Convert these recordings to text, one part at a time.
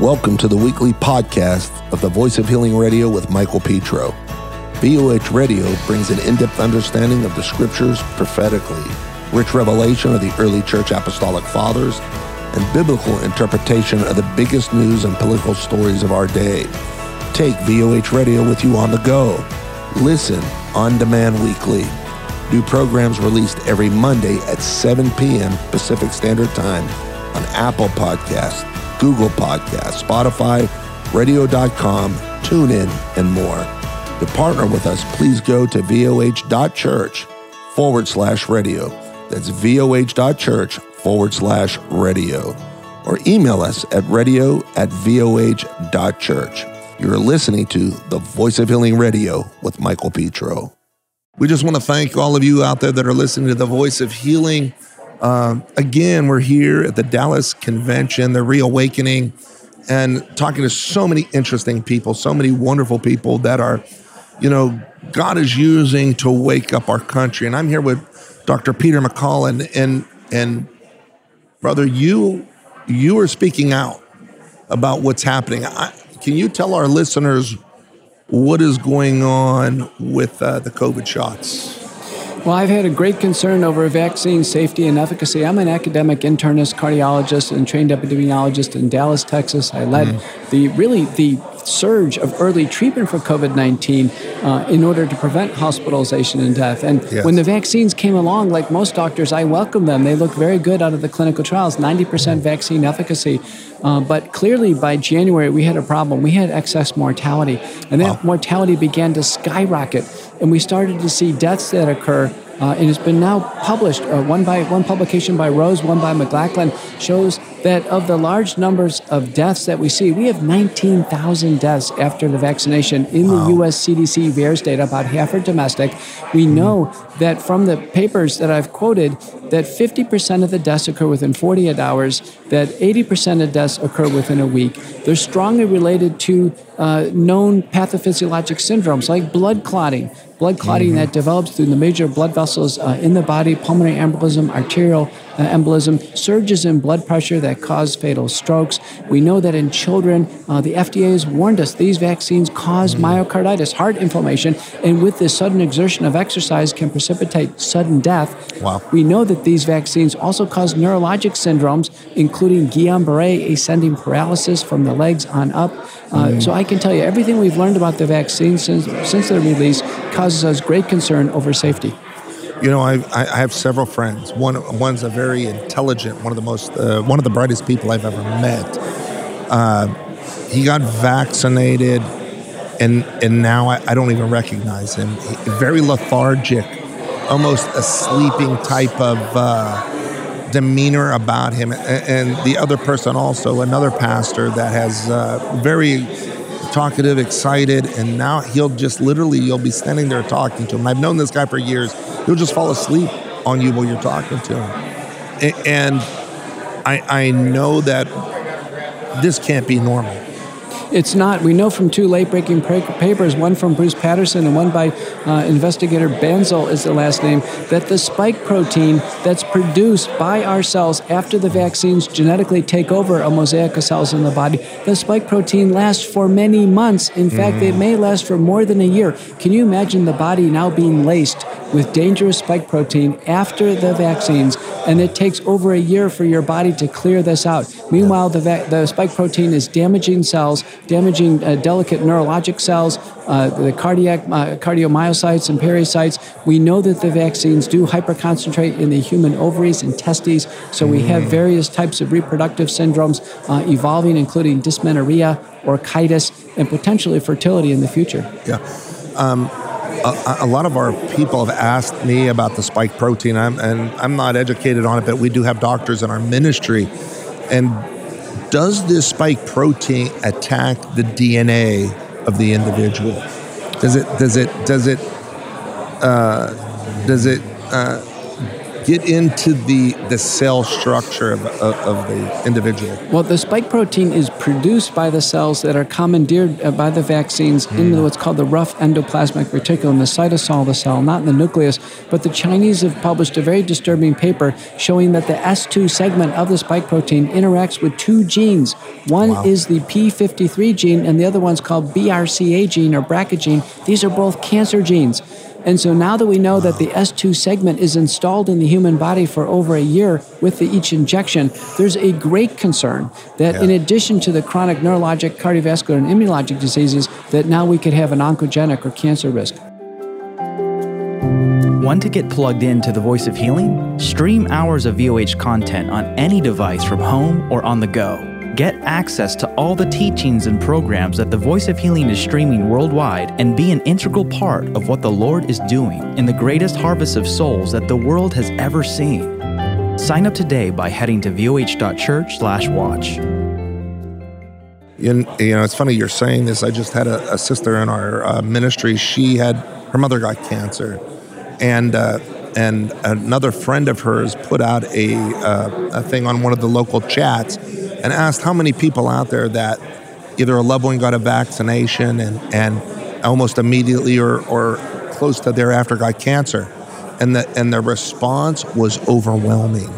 Welcome to the weekly podcast of the Voice of Healing Radio with Michael Petro. VOH Radio brings an in depth understanding of the scriptures prophetically, rich revelation of the early church apostolic fathers, and biblical interpretation of the biggest news and political stories of our day. Take VOH Radio with you on the go. Listen on demand weekly. New programs released every Monday at 7 p.m. Pacific Standard Time on Apple Podcasts, Google Podcasts, Spotify, radio.com, TuneIn, and more. To partner with us, please go to voh.church forward slash radio. That's voh.church forward slash radio. Or email us at radio at voh.church. You're listening to the Voice of Healing Radio with Michael Petro. We just want to thank all of you out there that are listening to the Voice of Healing. Uh, again, we're here at the Dallas Convention, the Reawakening, and talking to so many interesting people, so many wonderful people that are, you know, God is using to wake up our country. And I'm here with Dr. Peter McCullough, and and and brother, you you are speaking out about what's happening. I, can you tell our listeners what is going on with uh, the COVID shots? Well, I've had a great concern over vaccine safety and efficacy. I'm an academic internist, cardiologist, and trained epidemiologist in Dallas, Texas. I led mm. the really the surge of early treatment for COVID 19 uh, in order to prevent hospitalization and death. And yes. when the vaccines came along, like most doctors, I welcome them. They look very good out of the clinical trials 90% vaccine efficacy. Uh, but clearly, by January, we had a problem. We had excess mortality, and that wow. mortality began to skyrocket. And we started to see deaths that occur uh, and it's been now published. Uh, one by one publication by Rose, one by McLachlan shows that of the large numbers of deaths that we see, we have 19,000 deaths after the vaccination in wow. the U.S. CDC VAERS data. About half are domestic. We mm-hmm. know that from the papers that I've quoted, that 50% of the deaths occur within 48 hours. That 80% of deaths occur within a week. They're strongly related to uh, known pathophysiologic syndromes like blood clotting, blood clotting mm-hmm. that develops through the major blood vessels uh, in the body, pulmonary embolism, arterial uh, embolism, surges in blood pressure that cause fatal strokes. We know that in children, uh, the FDA has warned us these vaccines cause mm-hmm. myocarditis, heart inflammation, and with this sudden exertion of exercise can precipitate sudden death. Wow. We know that these vaccines also cause neurologic syndromes, including Guillain-Barré ascending paralysis from the legs on up. Uh, mm. So I can tell you everything we've learned about the vaccine since, since their release causes us great concern over safety. You know, I, I have several friends. One one's a very intelligent, one of the most, uh, one of the brightest people I've ever met. Uh, he got vaccinated, and and now I, I don't even recognize him. He, very lethargic, almost a sleeping type of uh, demeanor about him. And, and, the other person, also another pastor that has uh, very talkative, excited, and now he'll just literally you'll be standing there talking to him. I've known this guy for years. He'll just fall asleep on you while you're talking to him, and I I know that this can't be normal. It's not. We know from two late breaking papers, one from Bruce Patterson and one by uh, investigator Bansal is the last name, that the spike protein that's produced by our cells after the vaccines genetically take over a mosaic of cells in the body, the spike protein lasts for many months. In fact, mm. it may last for more than a year. Can you imagine the body now being laced with dangerous spike protein after the vaccines, and it takes over a year for your body to clear this out? Meanwhile, the, va- the spike protein is damaging cells, damaging uh, delicate neurologic cells, uh, the cardiac uh, cardiomyocytes and pericytes. We know that the vaccines do hyperconcentrate in the human ovaries and testes, so we have mm. various types of reproductive syndromes uh, evolving, including dysmenorrhea, orchitis, and potentially fertility in the future. Yeah. Um, a, a, lot of our people have asked me about the spike protein, I'm, and I'm not educated on it, but we do have doctors in our ministry. And does this spike protein attack the DNA of the individual? Does it? Does it? Does it? Uh, does it uh, get into the the cell structure of, of, of, the individual. Well, the spike protein is produced by the cells that are commandeered uh, by the vaccines mm. in what's called the rough endoplasmic reticulum, the cytosol of the cell, not in the nucleus. But the Chinese have published a very disturbing paper showing that the S2 segment of the spike protein interacts with two genes. One wow. is the P53 gene, and the other one's called BRCA gene or BRCA gene. These are both cancer genes. And so now that we know that the S2 segment is installed in the human body for over a year with the, each injection, there's a great concern that yeah. in addition to the chronic neurologic, cardiovascular, and immunologic diseases, that now we could have an oncogenic or cancer risk. Want to get plugged into the Voice of Healing? Stream hours of VOH content on any device from home or on the go. Get access to all the teachings and programs that the Voice of Healing is streaming worldwide and be an integral part of what the Lord is doing in the greatest harvest of souls that the world has ever seen. Sign up today by heading to voh.church/watch. You, you know, it's funny you're saying this. I just had a, a sister in our uh, ministry. She had her mother got cancer, and uh, and another friend of hers put out a uh, a thing on one of the local chats and asked how many people out there that either a loved one got a vaccination and, and almost immediately or, or close to thereafter got cancer. And the, and the response was overwhelming.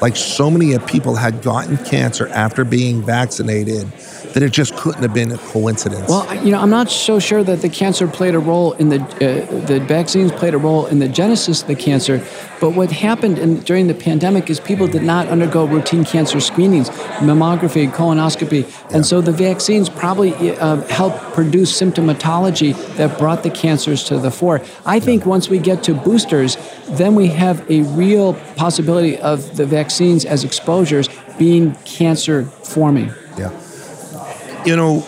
Like so many people had gotten cancer after being vaccinated that it just couldn't have been a coincidence. Well, you know, I'm not so sure that the cancer played a role in the uh, the vaccines played a role in the genesis of the cancer, but what happened in, during the pandemic is people did not undergo routine cancer screenings, mammography, colonoscopy, yeah. and so the vaccines probably uh, helped produce symptomatology that brought the cancers to the fore. I think yeah. once we get to boosters, then we have a real possibility of the vaccines as exposures being cancer forming. Yeah you know,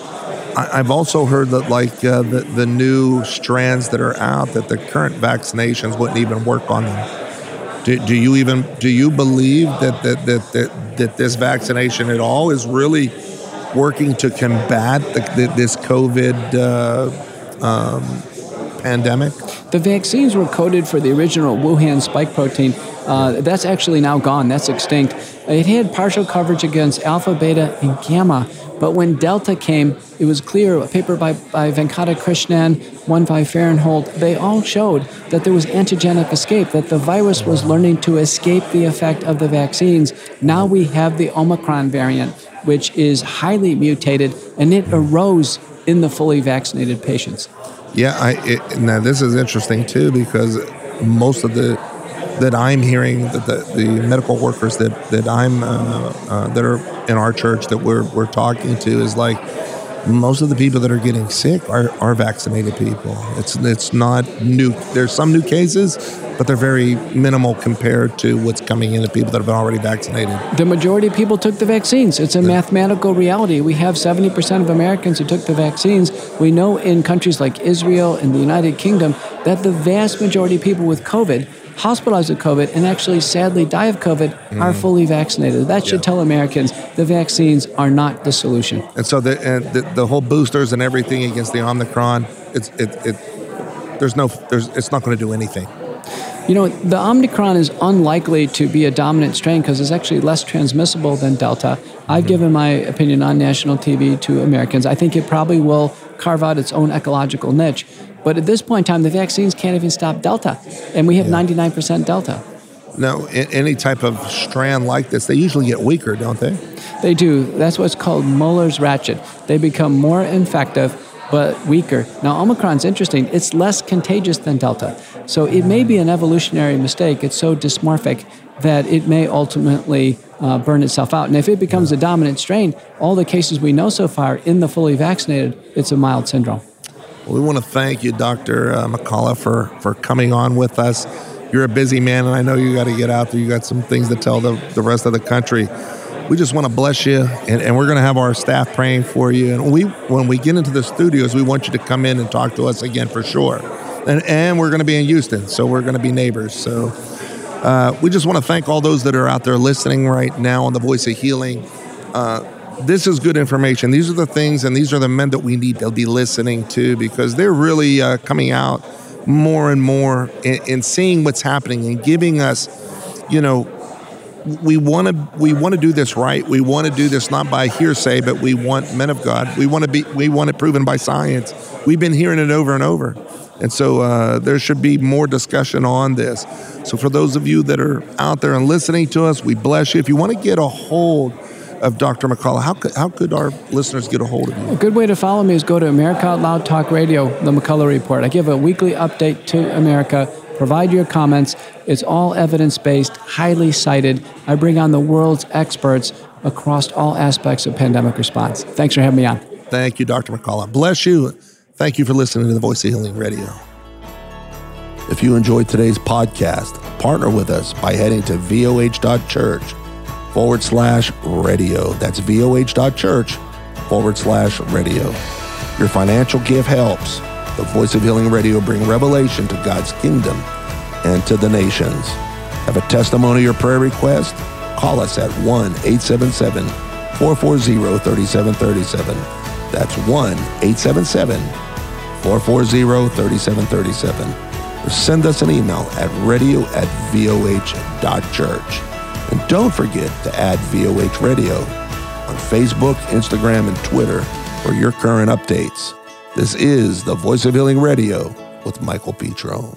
I, have also heard that like uh, the the new strands that are out that the current vaccinations wouldn't even work on them. Do, do you even do you believe that that, that that that this vaccination at all is really working to combat the, the, this COVID uh, um, pandemic? The vaccines were coded for the original Wuhan spike protein. Uh, that's actually now gone. That's extinct. It had partial coverage against alpha, beta, and gamma, but when Delta came, it was clear, a paper by, by Venkatakrishnan, 1 by Farinholt, they all showed that there was antigenic escape, that the virus was learning to escape the effect of the vaccines. Now we have the Omicron variant, which is highly mutated, and it arose in the fully vaccinated patients. Yeah, I, it, now this is interesting too because most of the that I'm hearing that the, the medical workers that that I'm uh, uh, that are in our church that we're we're talking to is like most of the people that are getting sick are, are vaccinated people. It's it's not new. There's some new cases, but they're very minimal compared to what's coming in the people that have been already vaccinated. The majority of people took the vaccines. It's a the, mathematical reality. We have 70% of Americans who took the vaccines. We know in countries like Israel and the United Kingdom that the vast majority of people with COVID hospitalized with COVID and actually sadly die of COVID mm. are fully vaccinated. That should yeah. tell Americans the vaccines are not the solution. And so the, and the, the whole boosters and everything against the Omicron, it's it, it there's no there's it's not going to do anything. You know, the Omicron is unlikely to be a dominant strain because it's actually less transmissible than Delta. I've mm-hmm. given my opinion on national TV to Americans. I think it probably will carve out its own ecological niche. But at this point in time, the vaccines can't even stop Delta, and we have yeah. 99% Delta. Now, any type of strand like this, they usually get weaker, don't they? They do. That's what's called Muller's ratchet. They become more infective but weaker. Now, Omicron's interesting. It's less contagious than Delta. So it may be an evolutionary mistake. It's so dysmorphic that it may ultimately uh, burn itself out. And if it becomes a dominant strain, all the cases we know so far in the fully vaccinated, it's a mild syndrome. Well, we want to thank you, Dr. Uh, McCullough, for, for coming on with us. You're a busy man, and I know you got to get out there. You got some things to tell the, the rest of the country. We just want to bless you, and, and we're going to have our staff praying for you. And we, when we get into the studios, we want you to come in and talk to us again for sure. And, and we're going to be in Houston, so we're going to be neighbors. So uh, we just want to thank all those that are out there listening right now on the Voice of Healing. Uh, this is good information. These are the things, and these are the men that we need to be listening to because they're really uh, coming out more and more and, seeing what's happening and giving us you know, we want to we want to do this right. We want to do this not by hearsay, but we want men of God. We want to be we want it proven by science. We've been hearing it over and over, and so uh, there should be more discussion on this. So for those of you that are out there and listening to us, we bless you. If you want to get a hold of Dr. McCullough, how could, how could our listeners get a hold of you? A good way to follow me is go to America Out Loud Talk Radio, the McCullough Report. I give a weekly update to America Provide your comments. It's all evidence based, highly cited. I bring on the world's experts across all aspects of pandemic response. Thanks for having me on. Thank you, Dr. McCullough. Bless you. Thank you for listening to the Voice of Healing Radio. If you enjoyed today's podcast, partner with us by heading to voh.church forward slash radio. That's voh.church forward slash radio. Your financial gift helps the Voice of Healing Radio bring revelation to God's kingdom and to the nations. Have a testimony or prayer request? Call us at 1 877 440 3737. That's 1 877 440 3737. Or send us an email at radio at voh.church. And don't forget to add VOH Radio on Facebook, Instagram, and Twitter for your current updates. This is the Voice of Healing Radio with Michael Petro.